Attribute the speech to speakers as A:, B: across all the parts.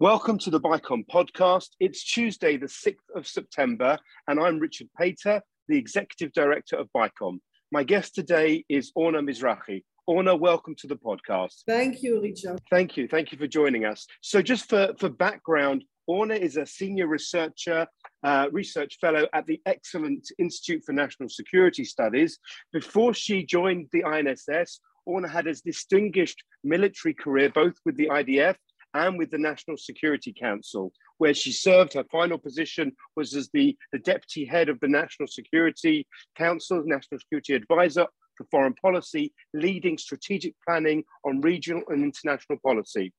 A: Welcome to the BICOM podcast. It's Tuesday, the 6th of September, and I'm Richard Pater, the Executive Director of BICOM. My guest today is Orna Mizrahi. Orna, welcome to the podcast.
B: Thank you, Richard.
A: Thank you. Thank you for joining us. So, just for, for background, Orna is a senior researcher, uh, research fellow at the Excellent Institute for National Security Studies. Before she joined the INSS, Orna had a distinguished military career both with the IDF and with the National Security Council, where she served. Her final position was as the, the deputy head of the National Security Council, National Security Advisor for Foreign Policy, leading strategic planning on regional and international policy.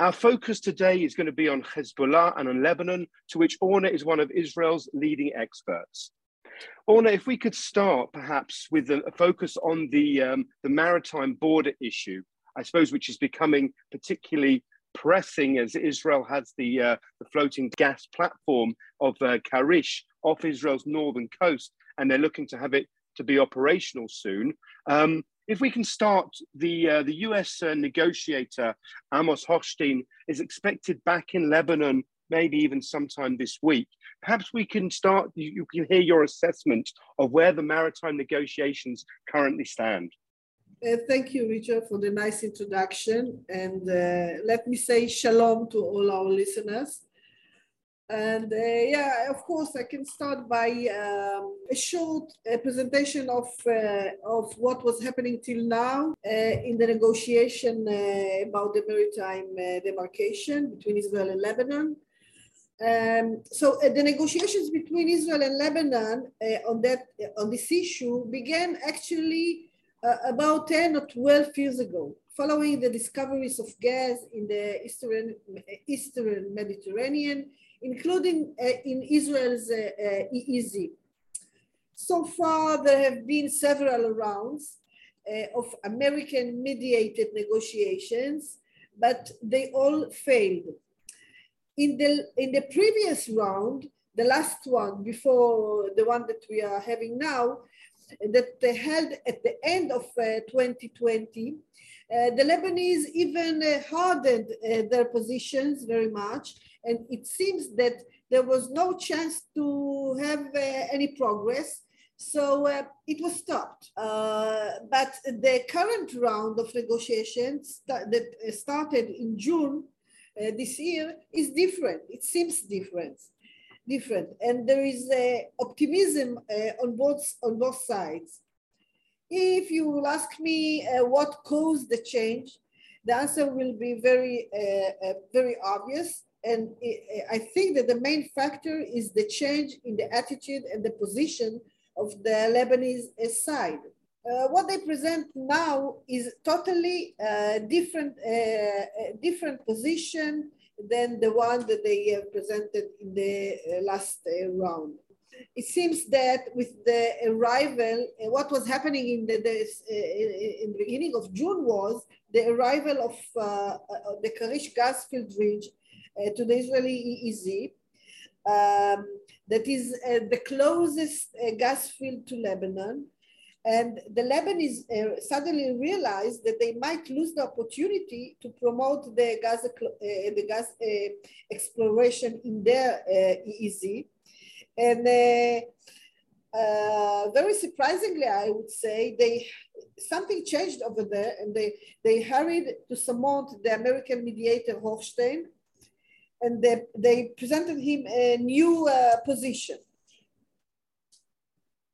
A: Our focus today is going to be on Hezbollah and on Lebanon, to which Orna is one of Israel's leading experts. Orna, if we could start perhaps with a, focus on the, um, the maritime border issue, I suppose, which is becoming particularly pressing as Israel has the, uh, the floating gas platform of uh, Karish off Israel's northern coast, and they're looking to have it to be operational soon. Um, if we can start, the uh, the U.S. Uh, negotiator Amos Hochstein is expected back in Lebanon, maybe even sometime this week. Perhaps we can start. You, you can hear your assessment of where the maritime negotiations currently stand.
B: Uh, thank you, Richard, for the nice introduction. And uh, let me say shalom to all our listeners. And uh, yeah, of course, I can start by um, a short uh, presentation of, uh, of what was happening till now uh, in the negotiation about the maritime demarcation between Israel and Lebanon. Um, so the negotiations between Israel and Lebanon on that on this issue began actually uh, about 10 or 12 years ago, following the discoveries of gas in the Eastern, Eastern Mediterranean, including uh, in Israel's uh, uh EEZ. So far, there have been several rounds uh, of American mediated negotiations, but they all failed. In the, in the previous round, the last one before the one that we are having now, that they held at the end of uh, 2020, uh, the Lebanese even uh, hardened their positions very much. And it seems that there was no chance to have any progress. So uh, it was stopped. Uh, but the current round of negotiations that started in June uh, this year is different. It seems different different. And there is optimism uh, on, both, on both sides. If you will ask me uh, what caused the change, the answer will be very, uh very obvious. And I think that the main factor is the change in the attitude and the position of the Lebanese side. Uh, what they present now is totally uh, different, uh, different position than the one that they have presented in the uh, last uh, round. It seems that with the arrival, uh, what was happening in the, in the beginning of June was the arrival of the Karish gas field ridge to the Israeli EEZ. Um, that is the closest gas field to Lebanon and the Lebanese uh, suddenly realized that they might lose the opportunity to promote the gas, uh, the gas uh, exploration in their uh, EEZ. And uh, uh, very surprisingly, I would say, they something changed over there and they, they hurried to summon the American mediator Hochstein and they, they presented him a new position.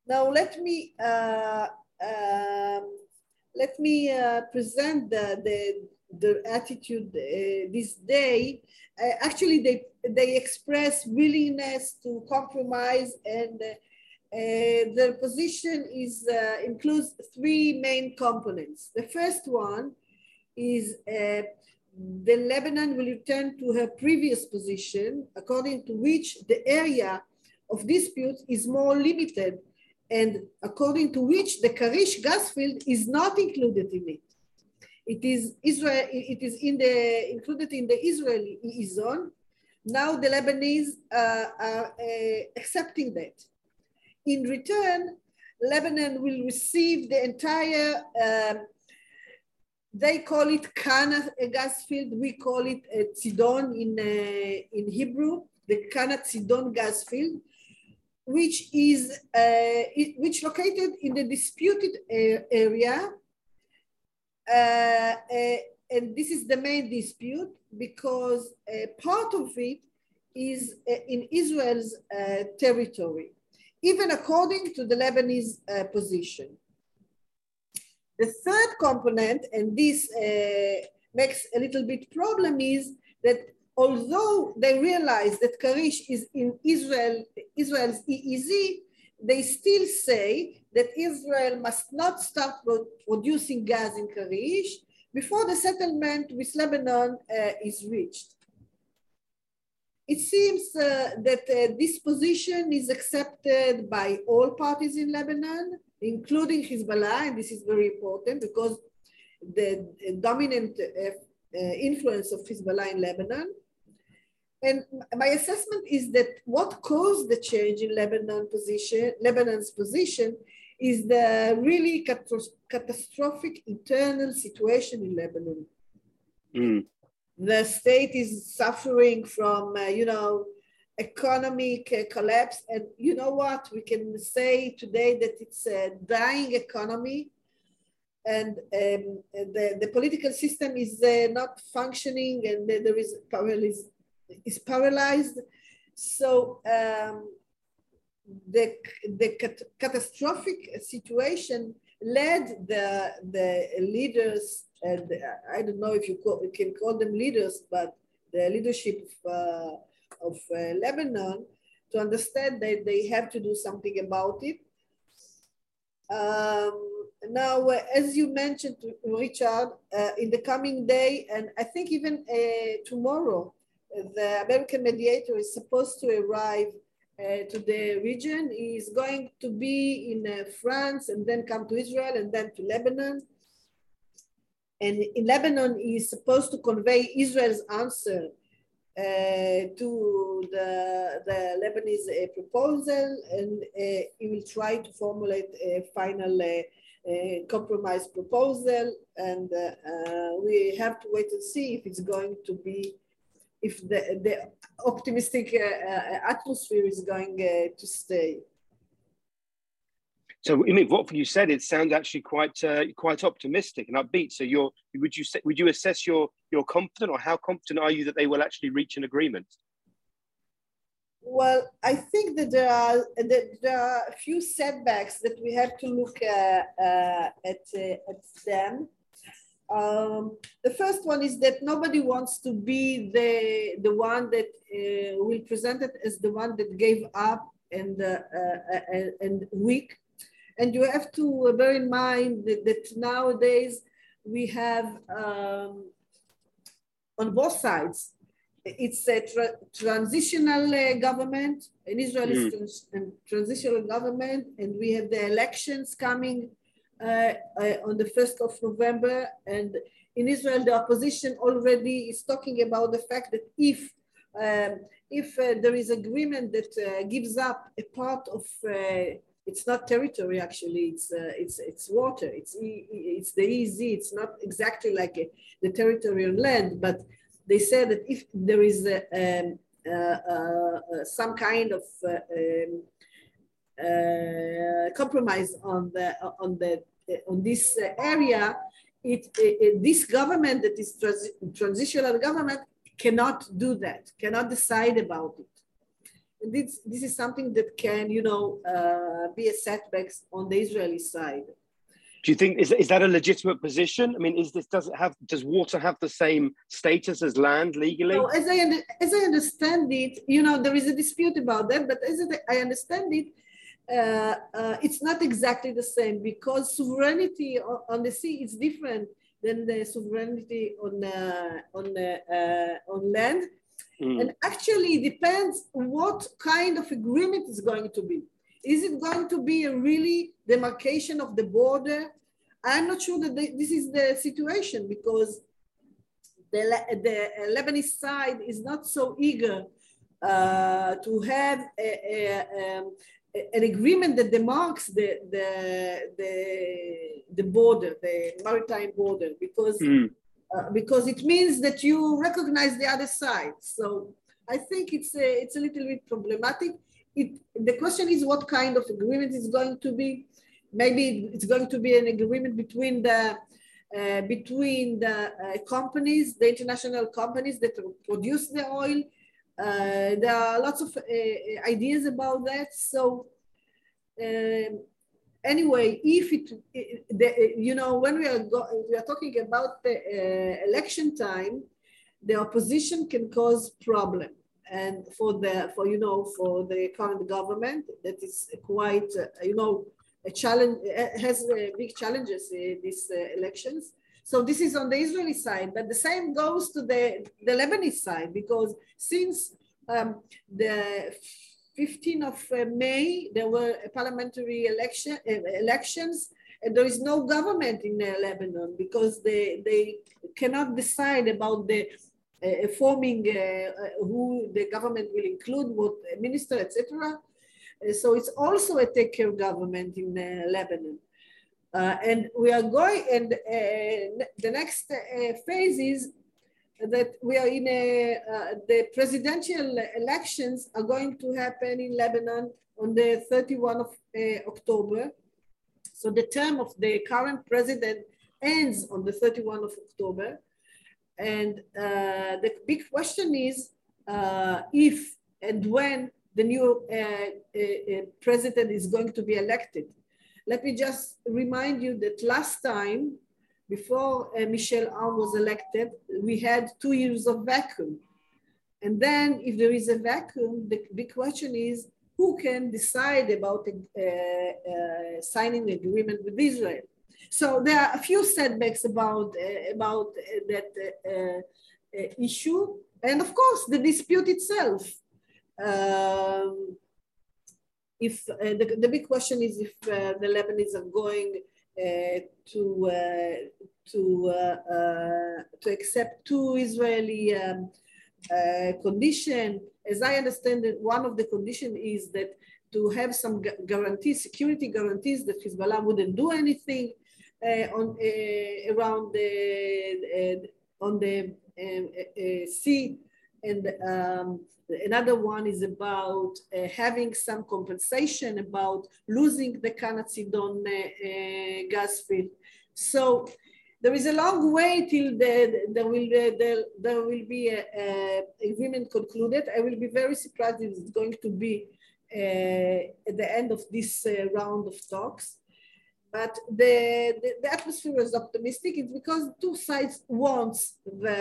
B: Now let me uh, um, let me uh, present the, the, the attitude uh, this day. Uh, actually, they they express willingness to compromise, and uh, uh, their position is includes three main components. The first one is the Lebanon will return to her previous position, according to which the area of dispute is more limited and according to which the Karish gas field is not included in it. It is Israel. It is in the included in the Israeli zone. Now the Lebanese uh, are uh, accepting that. In return, Lebanon will receive the entire um, they call it Kana gas field. We call it uh, Tzidon in, uh, in Hebrew, the Kana Tzidon gas field, which is uh, which located in the disputed uh, area. Uh, and this is the main dispute because part of it is in Israel's territory, even according to the Lebanese position. The third component, and this uh, makes a little bit problem, is that although they realize that Karish is in Israel, Israel's EEZ, they still say that Israel must not start producing gas in Karish before the settlement with Lebanon uh, is reached. It seems uh, that uh, this position is accepted by all parties in Lebanon, including Hezbollah, and this is very important because the dominant uh, uh, influence of Hezbollah in Lebanon. And my assessment is that what caused the change in Lebanon position, Lebanon's position is the really catastrophic internal situation in Lebanon. Mm. The state is suffering from, uh, you know, economic uh, collapse. And you know what? We can say today that it's a dying economy and um, the, the political system is uh, not functioning and there is is paralyzed. So um, the, the cat catastrophic situation led the, the leaders, and I don't know if you, call, you can call them leaders, but the leadership of uh, of uh, Lebanon to understand that they have to do something about it. Um, now, uh, as you mentioned, Richard, uh, in the coming day, and I think even uh, tomorrow, the American mediator is supposed to arrive uh, to the region. He is going to be in uh, France and then come to Israel and then to Lebanon. And in Lebanon, he is supposed to convey Israel's answer uh, to the, the Lebanese uh, proposal and uh, he will try to formulate a final compromise proposal and we have to wait and see if it's going to be if the, the optimistic atmosphere is going to stay.
A: So, I mean, what you said, it sounds actually quite uh, quite optimistic and upbeat. So, you're would you say, would you assess your you're confident, or how confident are you that they will actually reach an agreement?
B: Well, I think that there are that there are a few setbacks that we have to look uh, uh, at uh, at them. Um, the first one is that nobody wants to be the the one that uh, will present it as the one that gave up and uh, uh, and weak and you have to bear in mind that, that nowadays we have um, on both sides, it's a tra transitional uh, government, an Israeli mm. transitional government, and we have the elections coming uh, uh, on the 1st of November. And in Israel, the opposition already is talking about the fact that if um, if uh, there is agreement that uh, gives up a part of uh, it's not territory actually it's uh, it's it's water it's it's the EEZ it's not exactly like a, the territory on land but they said that if there is a, um, some kind of um, uh, compromise on the on the on this area it, it, this government that is trans transitional government cannot do that cannot decide about it And this, this is something that can, you know, uh, be a setback on the Israeli side.
A: Do you think is, is that a legitimate position? I mean, is this does it have does water have the same status as land legally?
B: No, as I as I understand it, you know, there is a dispute about that, but as I understand it, uh, uh, it's not exactly the same because sovereignty on, on, the sea is different than the sovereignty on uh, on uh, on land. Mm. And actually it depends what kind of agreement is going to be. Is it going to be a really demarcation of the border? I'm not sure that this is the situation because the, the Lebanese side is not so eager uh, to have a, a, um, an agreement that demarks the, the, the, the border, the maritime border, because, mm. uh, because it means that you recognize the other side. So I think it's a, it's a little bit problematic. It, the question is what kind of agreement is going to be. Maybe it's going to be an agreement between the uh, between the uh, companies, the international companies that produce the oil. Uh, there are lots of uh, ideas about that. So um, anyway, if it, it the, you know, when we are go, we are talking about the uh, election time, the opposition can cause problem and for the for you know for the current government that is quite uh, you know a challenge has uh, big challenges in these uh, elections so this is on the israeli side but the same goes to the the lebanese side because since um, the 15th of uh, may there were parliamentary election uh, elections and there is no government in uh, lebanon because they they cannot decide about the uh, forming uh, uh, who the government will include, what minister, etc. so it's also a take care government in Lebanon. Uh, and we are going, and uh, the next uh, phase is that we are in a, the presidential elections are going to happen in Lebanon on the 31 of October. So the term of the current president ends on the 31 of October. And uh, the big question is uh, if and when the new uh, uh, uh, president is going to be elected. Let me just remind you that last time, before Michel Aoun was elected, we had two years of vacuum. And then if there is a vacuum, the big question is who can decide about a, signing an agreement with Israel? So there are a few setbacks about, uh, about uh, that uh, issue. And of course, the dispute itself. Um, if the, the big question is if the Lebanese are going to to uh, to accept two Israeli um, uh, condition. As I understand it, one of the condition is that to have some guarantees, security guarantees that Hezbollah wouldn't do anything, uh, on uh, around the uh, on the um, sea, and um, another one is about having some compensation about losing the Kana Tzidon gas field. So there is a long way till the, there will there, there will be a, a, agreement concluded. I will be very surprised if it's going to be uh, at the end of this uh, round of talks. But the, the, the, atmosphere is optimistic. It's because two sides want the,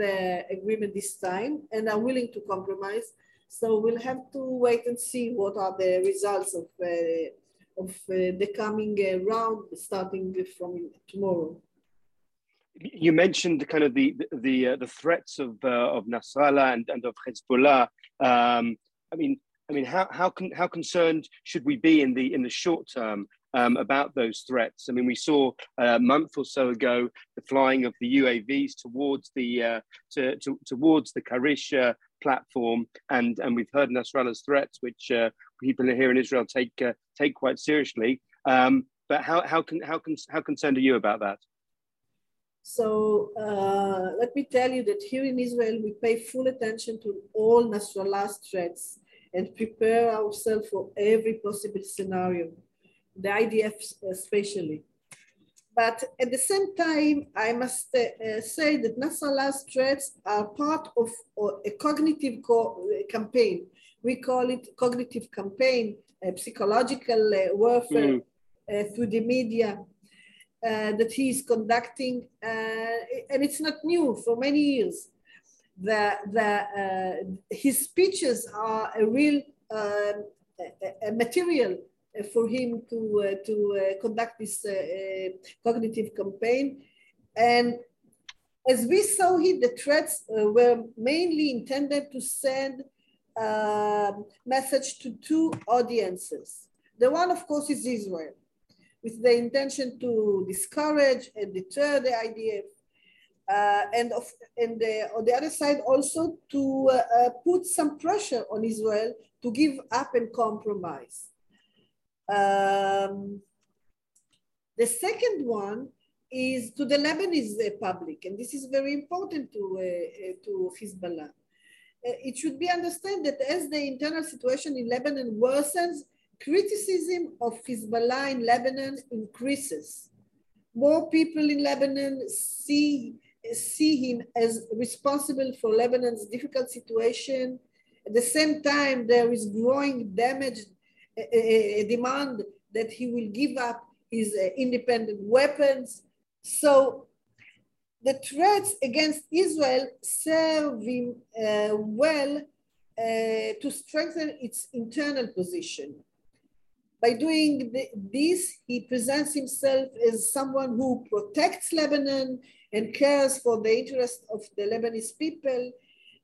B: the agreement this time and are willing to compromise. So we'll have to wait and see what are the results of, uh, of uh, the coming uh, round starting from tomorrow.
A: You mentioned kind of the the uh, the threats of uh, of Nasrallah and, and of Hezbollah. Um, I mean, I mean, how how can how concerned should we be in the in the short term um, about those threats. I mean, we saw a month or so ago the flying of the UAVs towards the uh, to, to, towards the Karish uh, platform, and and we've heard Nasrallah's threats, which uh, people here in Israel take uh, take quite seriously. Um, but how how can how can how concerned are you about that?
B: So uh, let me tell you that here in Israel, we pay full attention to all Nasrallah's threats and prepare ourselves for every possible scenario the IDF especially. But at the same time, I must uh, say that Nasrallah's threats are part of a cognitive co campaign. We call it cognitive campaign, psychological uh, warfare mm. uh, through the media uh, that he is conducting. Uh, and it's not new for many years. The, the, his speeches are a real um, a material for him to, uh, to uh, conduct this uh, cognitive campaign. And as we saw here, the threats were mainly intended to send a message to two audiences. The one, of course, is Israel, with the intention to discourage and deter the IDF. Uh, and of, and the, on the other side also to uh, uh, put some pressure on Israel to give up and compromise. Um, the second one is to the Lebanese public, and this is very important to, uh, to Hezbollah. it should be understood that as the internal situation in Lebanon worsens, criticism of Hezbollah in Lebanon increases. More people in Lebanon see, see him as responsible for Lebanon's difficult situation. At the same time, there is growing damage, demand that he will give up his uh, independent weapons. So the threats against Israel serve him uh, well uh, to strengthen its internal position. By doing this, he presents himself as someone who protects Lebanon and cares for the interest of the Lebanese people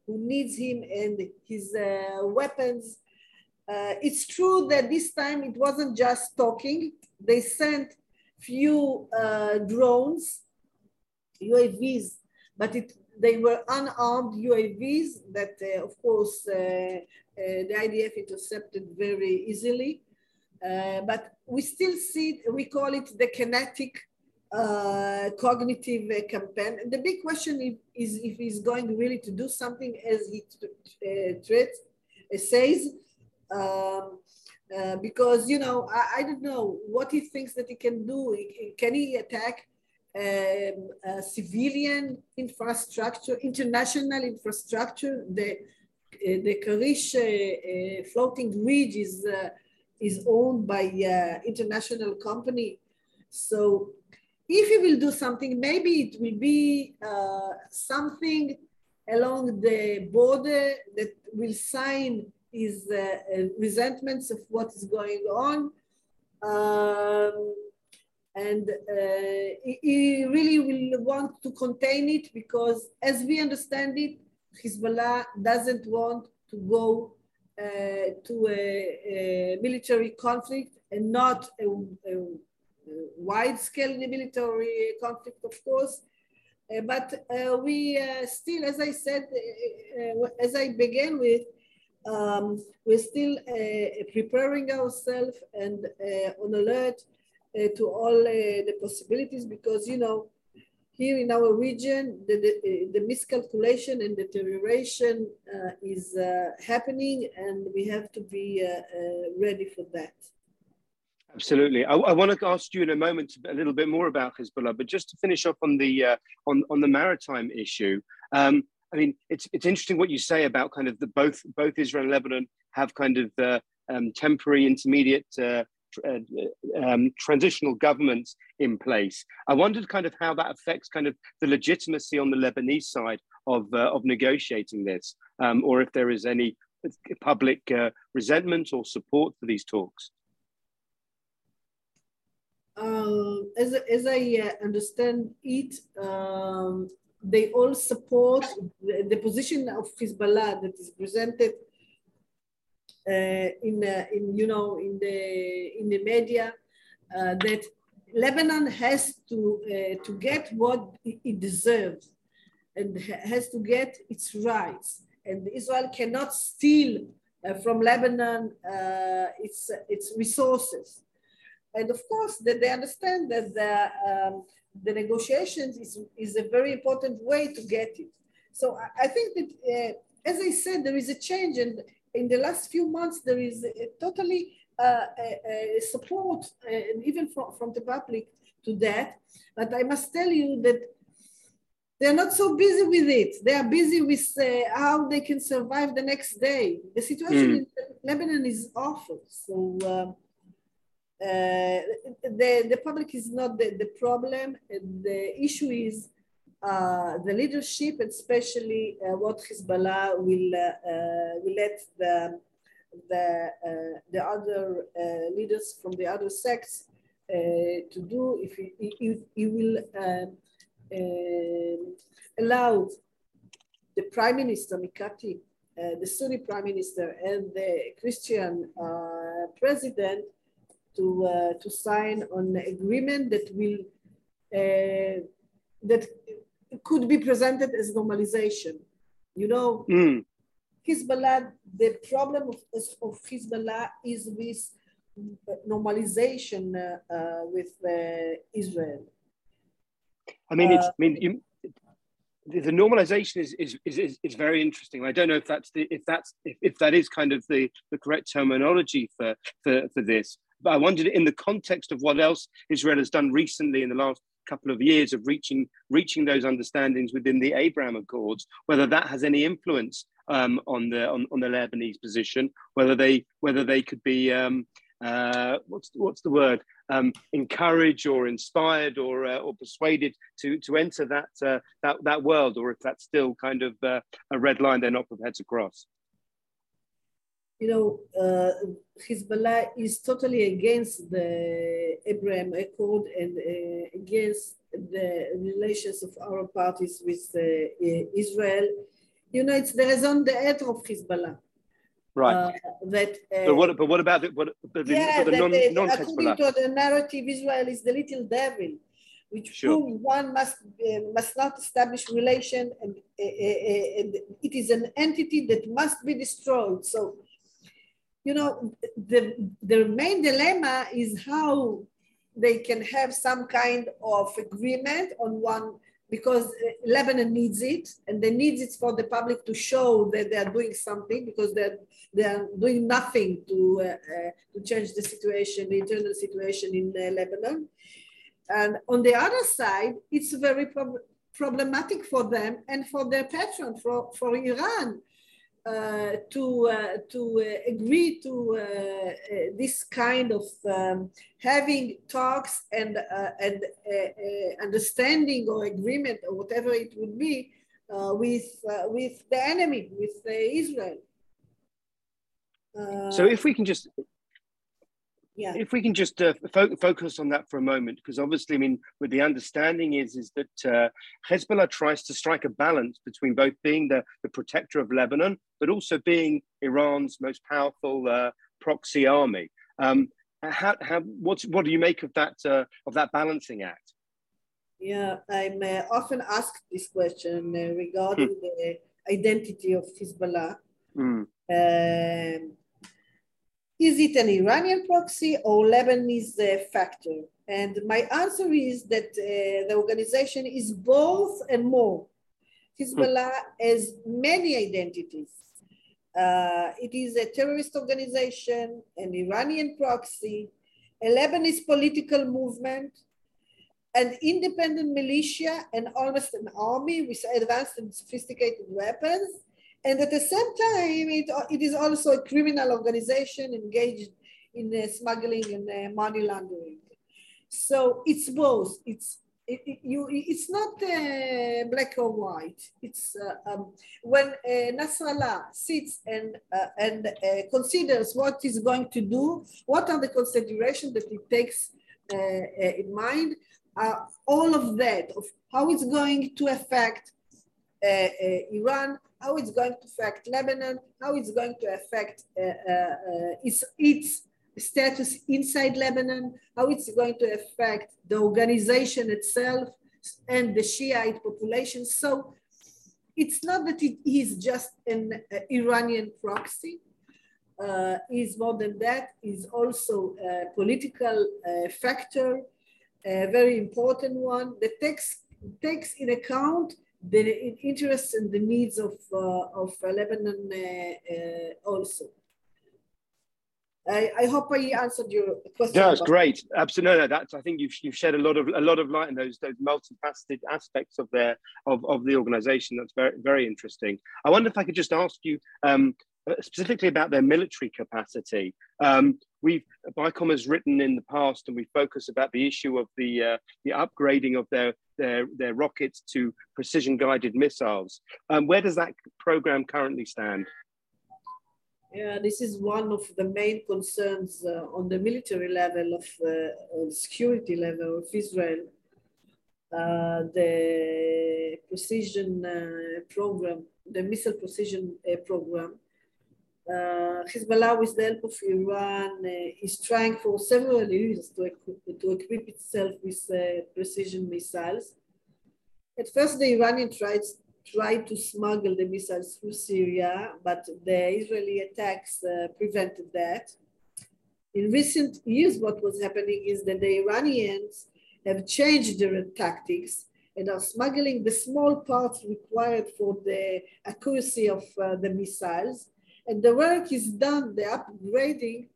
B: who needs him and his uh, weapons. Uh, it's true that this time it wasn't just talking. They sent few uh, drones, UAVs, but it, they were unarmed UAVs that, uh, of course, uh, uh, the IDF intercepted very easily. Uh, but we still see, we call it the kinetic cognitive campaign. And the big question is, is, if he's going really to do something as he uh, says, um, uh, because, you know, I, I, don't know what he thinks that he can do. Can he attack um, civilian infrastructure, international infrastructure? The, the Karish floating bridge is is owned by uh, international company. So if he will do something, maybe it will be uh, something along the border that will sign his uh, uh resentments of what is going on. Um, and uh, he really will want to contain it because as we understand it, Hezbollah doesn't want to go uh, to a, a, military conflict and not a, a, wide-scale military conflict, of course. Uh, but uh, we still, as I said, as I began with, um, we're still preparing ourselves and on alert to all the possibilities because, you know, here in our region, the, the, the miscalculation and deterioration uh, is uh, happening and we have to be uh, uh ready for that.
A: Absolutely. I, I, want to ask you in a moment a little bit more about Hezbollah, but just to finish up on the uh, on on the maritime issue. Um, I mean, it's it's interesting what you say about kind of the both both Israel and Lebanon have kind of uh, um, temporary, intermediate uh, um, transitional governments in place. I wondered kind of how that affects kind of the legitimacy on the Lebanese side of, uh, of negotiating this, um, or if there is any public uh, resentment or support for these talks.
B: Um, as, as I uh, understand it, um, they all support the, the, position of Hezbollah that is presented uh, in, uh, in, you know, in the, in the media uh, that Lebanon has to, to get what it deserves and has to get its rights. And Israel cannot steal uh, from Lebanon uh, its, its resources. And of course, that they understand that the, um, the negotiations is, is a very important way to get it. So I, I think that, uh, as I said, there is a change and in the last few months, there is a totally uh, a, a support, uh, even from, from the public, to that. But I must tell you that they're not so busy with it. They are busy with uh, how they can survive the next day. The situation mm. in Lebanon is awful. So um, the, the public is not the, the problem. The issue is uh, the leadership, especially uh, what Hezbollah will, uh, uh, will let the, the, uh, the other leaders from the other sects to do, if he will allow the Prime Minister, Mikati, the Sunni Prime Minister, and the Christian President to, uh, to sign on an agreement that will uh, that could be presented as normalization. You know, mm. Hezbollah, the problem of, of Hezbollah is with normalization uh, with Israel.
A: I mean, it's, I mean, you, the, the normalization is, is, is, is, very interesting. I don't know if that's the, if that's, if, if that is kind of the, the correct terminology for, for, for this, but I wondered in the context of what else Israel has done recently in the last couple of years of reaching reaching those understandings within the Abraham Accords, whether that has any influence um, on the on, on the Lebanese position, whether they whether they could be um, uh, what's what's the word um, encouraged or inspired or uh, or persuaded to to enter that uh, that that world, or if that's still kind of uh, a red line they're not prepared to cross.
B: You know, uh, Hezbollah is totally against the Abraham Accord and uh, against the relations of our parties with Israel. You know, it's the raison d'être of Hezbollah.
A: Right. Uh,
B: that. Uh,
A: but what? But what about the, what? But the,
B: yeah,
A: the
B: non, non according to the narrative, Israel is the little devil, which sure. one must uh, must not establish relation, and, uh, uh, and it is an entity that must be destroyed. So, you know, the the main dilemma is how they can have some kind of agreement on one because uh, Lebanon needs it, and they need it for the public to show that they are doing something because they're they are doing nothing to uh, uh, to change the situation, the internal situation in uh, Lebanon. And on the other side, it's very prob problematic for them and for their patron, for, for Iran, uh, to uh, to uh, agree to this kind of um, having talks and and understanding or agreement or whatever it would be with with the enemy, with Israel.
A: So if we can just
B: yeah.
A: If we can just uh, fo- focus on that for a moment, because obviously, I mean, with the understanding is is that uh, Hezbollah tries to strike a balance between both being the, the protector of Lebanon, but also being Iran's most powerful uh, proxy army. Um, how, how, what's, what do you make of that uh, of that balancing act?
B: Yeah, I'm uh, often asked this question uh, regarding hmm. the identity of Hezbollah.
A: Mm.
B: Um, is it an Iranian proxy or Lebanese uh, factor? And my answer is that uh, the organization is both and more. Hezbollah has many identities. Uh, it is a terrorist organization, an Iranian proxy, a Lebanese political movement, an independent militia, and almost an army with advanced and sophisticated weapons, and at the same time, it, it is also a criminal organization engaged in uh, smuggling and uh, money laundering. So it's both. It's it, it, you, it's not uh, black or white. It's uh, um, when uh, Nasrallah sits and uh, and uh, considers what he's going to do, what are the considerations that he takes uh, in mind, all of that of how it's going to affect Iran, how it's going to affect Lebanon, how it's going to affect uh, uh, uh, its, its status inside Lebanon, how it's going to affect the organization itself and the Shiite population. So it's not that it is just an uh, Iranian proxy. Uh, is more than that, is also a political uh, factor, a very important one that takes, takes in account the interests and the needs of, uh, of Lebanon uh, uh, also. I, I, hope I answered your question.
A: Yeah, that's great. Absolutely, that's. I think you've, you've shed a lot of a lot of light in those those multifaceted aspects of their of, of the organisation. That's very very interesting. I wonder if I could just ask you um, specifically about their military capacity. Um, we've BICOM has written in the past, and we focus about the issue of the uh, the upgrading of their their their rockets to precision guided missiles. Um, where does that program currently stand?
B: Yeah, this is one of the main concerns uh, on the military level of uh, security level of Israel. Uh, the precision uh, program, the missile precision uh, program, uh, Hezbollah, with the help of Iran, uh, is trying for several years to equip, to equip itself with uh, precision missiles. At first, the Iranian tried, tried to smuggle the missiles through Syria, but the Israeli attacks uh, prevented that. In recent years, what was happening is that the Iranians have changed their tactics and are smuggling the small parts required for the accuracy of uh, the missiles. And the work is done, the upgrading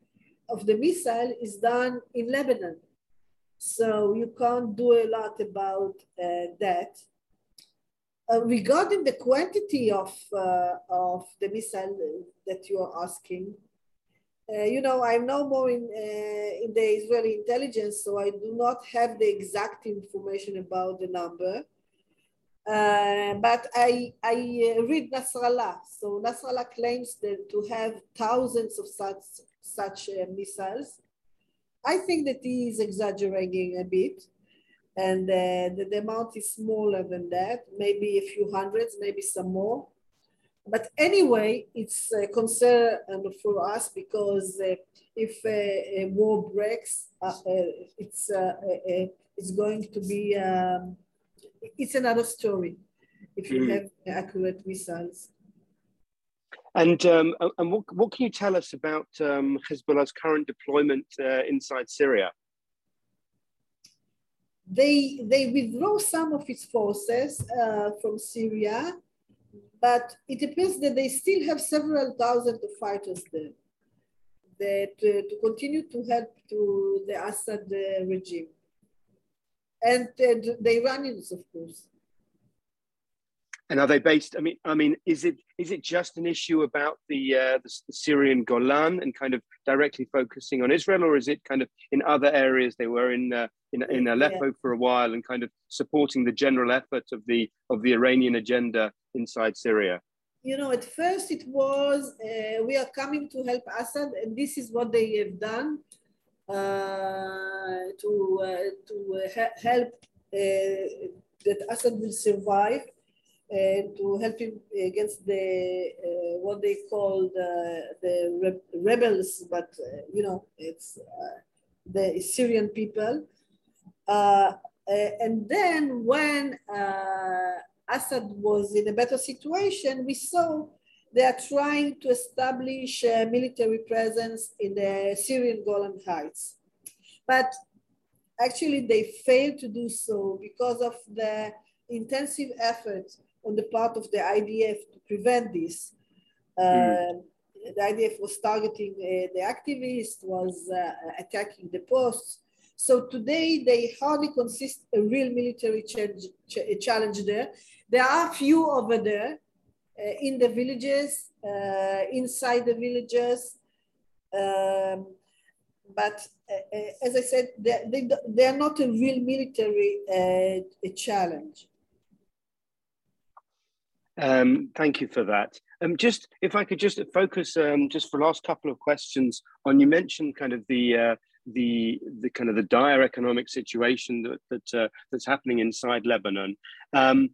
B: of the missile is done in Lebanon. So you can't do a lot about uh, that. Uh, regarding the quantity of, uh, of the missile that you are asking, uh, you know, I'm no more in, uh, in the Israeli intelligence, so I do not have the exact information about the number. Uh, but I, I uh, read Nasrallah. So Nasrallah claims that to have thousands of such, such uh, missiles. I think that he is exaggerating a bit and uh, the, the amount is smaller than that, maybe a few hundreds, maybe some more. But anyway, it's a concern for us because uh, if a, a, war breaks, uh, uh it's, uh, it's going to be, um, it's another story if you mm. have accurate missiles.
A: And, um, and what, what can you tell us about um, Hezbollah's current deployment uh, inside Syria?
B: They, they withdraw some of its forces uh, from Syria but it appears that they still have several thousand of fighters there that uh, to continue to help to the Assad uh, regime. And uh, the Iranians, of course.
A: And are they based? I mean, I mean, is it is it just an issue about the, uh, the, the Syrian Golan and kind of directly focusing on Israel, or is it kind of in other areas? They were in uh, in, in Aleppo yeah. for a while and kind of supporting the general effort of the of the Iranian agenda inside Syria.
B: You know, at first it was uh, we are coming to help Assad, and this is what they have done to uh, to help uh, that Assad will survive and to help him against the uh, what they call the, the rebels, but uh, you know it's uh, the Syrian people. Uh, and then when uh, Assad was in a better situation, we saw they are trying to establish a military presence in the Syrian Golan Heights, but actually they failed to do so because of the intensive efforts on the part of the IDF to prevent this. Mm. The IDF was targeting uh, the activists, was uh, attacking the posts. So today they hardly consist a real military change, ch challenge there. There are few over there uh, in the villages, uh, inside the villages. Um, but uh, uh, as I said, they, they, are not a real military challenge.
A: Um, thank you for that. Um, just if I could just focus um, just for the last couple of questions on you mentioned kind of the uh, the the kind of the dire economic situation that that uh, that's happening inside Lebanon. Um,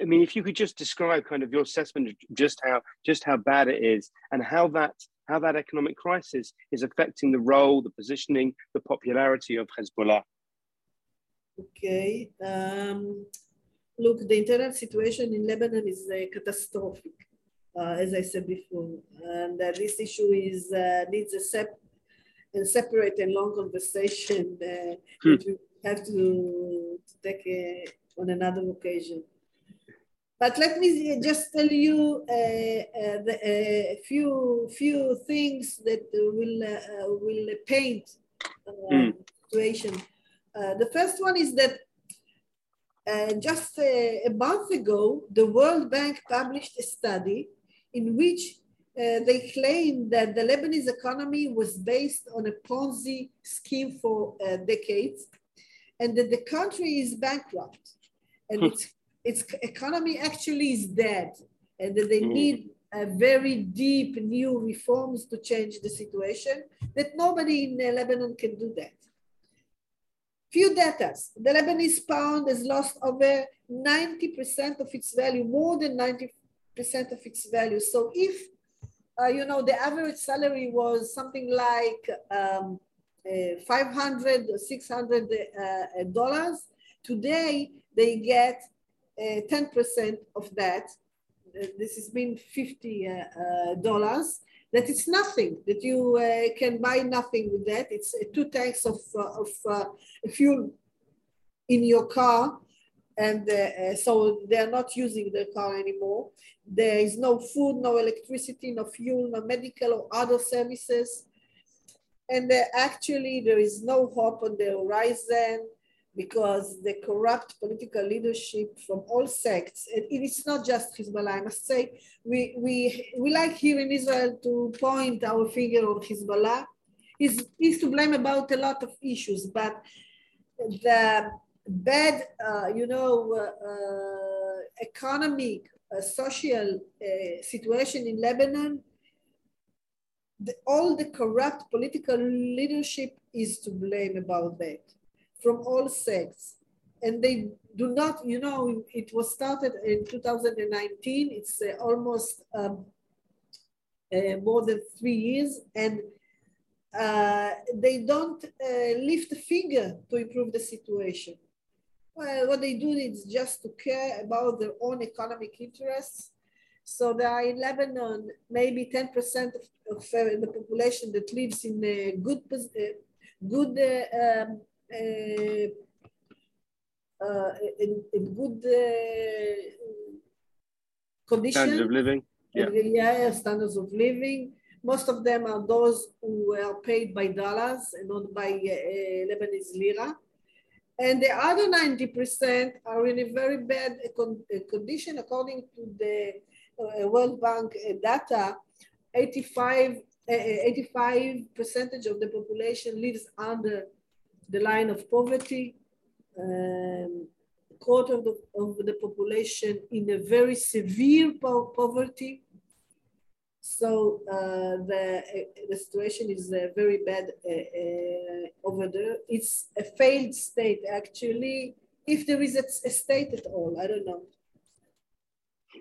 A: I mean, if you could just describe kind of your assessment of just how just how bad it is and how that how that economic crisis is affecting the role, the positioning, the popularity of Hezbollah.
B: Okay. Um, look, the internal situation in Lebanon is uh, catastrophic, uh, as I said before, and uh, this issue is uh, needs a, sep- a separate and long conversation uh, hmm. that we have to, to take uh, on another occasion. But let me just tell you a few few things that will will paint mm. situation. the first one is that uh, just a, a, month ago, the World Bank published a study in which uh, they claimed that the Lebanese economy was based on a Ponzi scheme for uh, decades and that the country is bankrupt and hmm. its, its economy actually is dead and that they hmm. need very deep new reforms to change the situation, that nobody in uh, Lebanon can do that. Few data. The Lebanese pound has lost over 90% of its value, more than 90% of its value. So if, uh, you know, the average salary was something like um, uh, 500, 600 uh, dollars, today they get 10% uh, of that. Uh, this has been $50 uh, dollars. that it's nothing, that you uh, can buy nothing with that. It's uh, two tanks of, uh, of uh, fuel in your car. And uh, so they're not using their car anymore. There is no food, no electricity, no fuel, no medical or other services. And actually there is no hope on the horizon because the corrupt political leadership from all sects, and it's not just Hezbollah, I must say, we, we, we like here in Israel to point our finger on Hezbollah. He's, he's to blame about a lot of issues, but the bad, uh, you know, uh, uh, economic, uh, social uh, situation in Lebanon, the, all the corrupt political leadership is to blame about that from all sects. And they do not, you know, it was started in 2019. It's uh, almost um, uh, more than three years. And uh, they don't uh, lift a finger to improve the situation. Well, what they do is just to care about their own economic interests. So there are in Lebanon maybe 10% of, of uh, the population that lives in a good, uh, good um, uh, uh, Uh, uh, in, in good uh, condition.
A: Standard of living.
B: Uh, yeah. yeah, standards of living. Most of them are those who are paid by dollars and not by uh, Lebanese lira. And the other 90% are in a very bad con condition. According to the uh, World Bank data, 85, 85 percentage of the population lives under the line of poverty, um, a quarter of the, of the population in a very severe po poverty. So uh, the, the situation is uh, very bad uh, uh, over there. It's a failed state, actually, if there is a, a state at all, I don't know.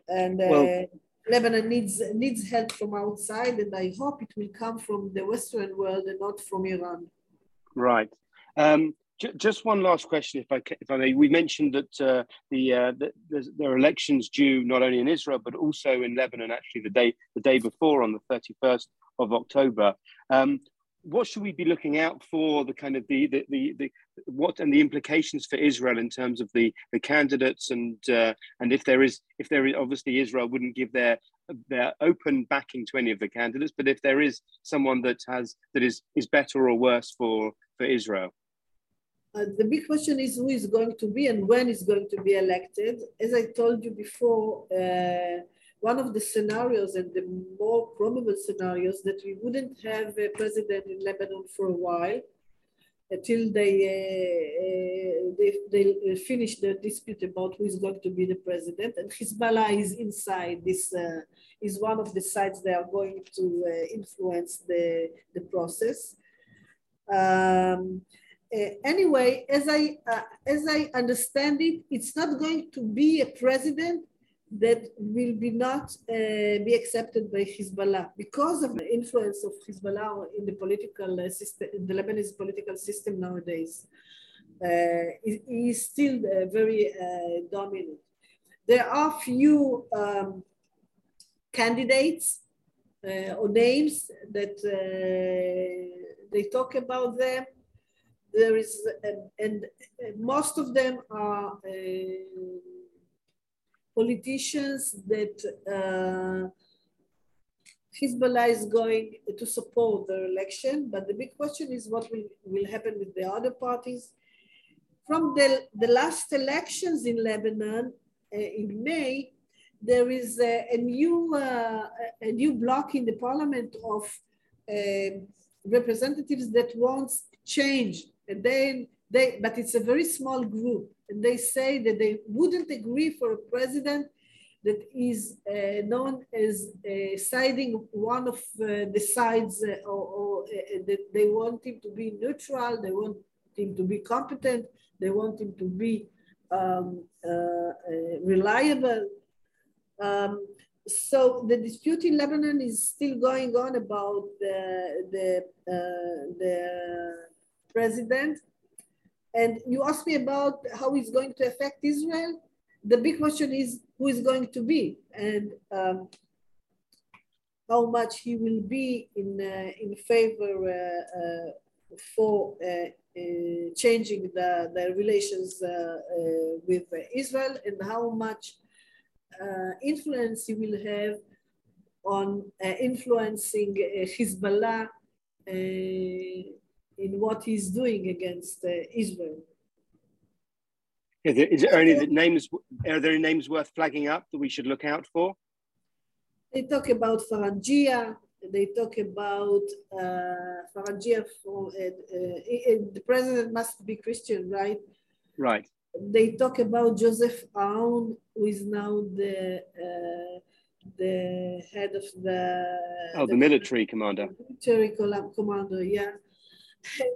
B: And uh, well, Lebanon needs, needs help from outside, and I hope it will come from the Western world and not from Iran.
A: Right. Um, just one last question, if I if I may. We mentioned that uh, the, uh, the there are elections due not only in Israel but also in Lebanon. Actually, the day the day before, on the thirty first of October. Um, what should we be looking out for? The kind of the, the the, the what and the implications for Israel in terms of the the candidates and uh, and if there is if there is obviously Israel wouldn't give their their open backing to any of the candidates, but if there is someone that has that is is better or worse for for Israel.
B: Uh, the big question is who is going to be and when is going to be elected. As I told you before, uh, one of the scenarios and the more probable scenarios that we wouldn't have a president in Lebanon for a while until they, uh, they, they finish the dispute about who is going to be the president. And Hezbollah is inside this, uh, is one of the sides they are going to uh, influence the, the process. Um, uh, anyway, as I, uh, as I understand it, it's not going to be a president that will be not uh, be accepted by Hezbollah because of the influence of Hezbollah in the political uh, system, the Lebanese political system nowadays. Uh, is still uh, very dominant. There are few um, candidates or names that they talk about them there is, and most of them are uh, politicians that uh, Hezbollah is going to support their election, but the big question is what will, will happen with the other parties. From the, the last elections in Lebanon uh, in May, there is a, a new, uh, a new bloc in the parliament of uh, representatives that wants change and then they, but it's a very small group. And they say that they wouldn't agree for a president that is uh, known as uh, siding one of uh, the sides uh, or, or uh, that they want him to be neutral, they want him to be competent, they want him to be um, uh, reliable. Um, so the dispute in Lebanon is still going on about the, the, the president. And you asked me about how it's going to affect Israel. The big question is who is going to be. And um, how much he will be in, uh, in favor uh, uh, for changing the, the relations with Israel and how much influence he will have on influencing Hezbollah in what he's doing against Israel.
A: Is there, is there any names? Are there any names worth flagging up that we should look out for?
B: They talk about Frangieh. They talk about uh, Frangieh. For, uh, uh, the president must be Christian, right?
A: Right.
B: They talk about Joseph Aoun, who is now the uh, the head of the
A: oh the, the military commander.
B: Military commander, yeah.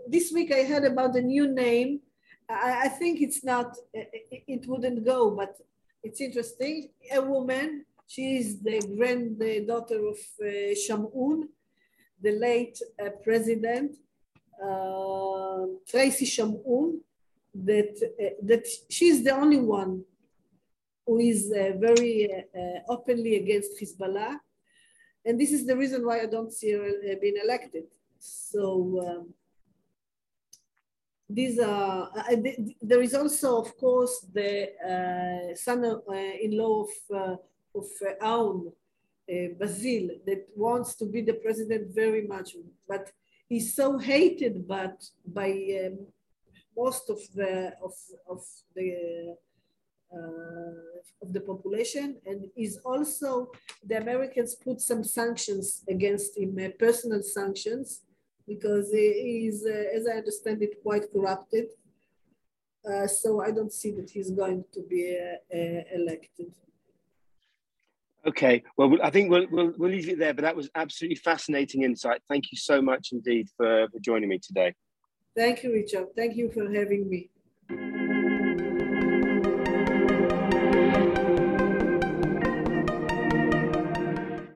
B: This week I heard about a new name I, I think it's not, it, it wouldn't go, but it's interesting. A woman, she is the granddaughter of uh, Chamoun, the late uh, president, uh, Tracy Chamoun, that, uh, that she's the only one who is uh, very uh, openly against Hezbollah. And this is the reason why I don't see her being elected. So um, these are, uh, there is also, of course, the uh, son-in-law of, uh, of uh, Aoun, uh, Bassil, that wants to be the president very much, but he's so hated but by um, most of the, of, of the uh, of the population. And is also the Americans put some sanctions against him, uh, personal sanctions, because he is, uh, as I understand it, quite corrupted. Uh, so I don't see that he's going to be uh, elected.
A: Okay, well, I think we'll, we'll, we'll leave it there, but that was absolutely fascinating insight. Thank you so much indeed for, for joining me today.
B: Thank you, Richard. Thank you for having me.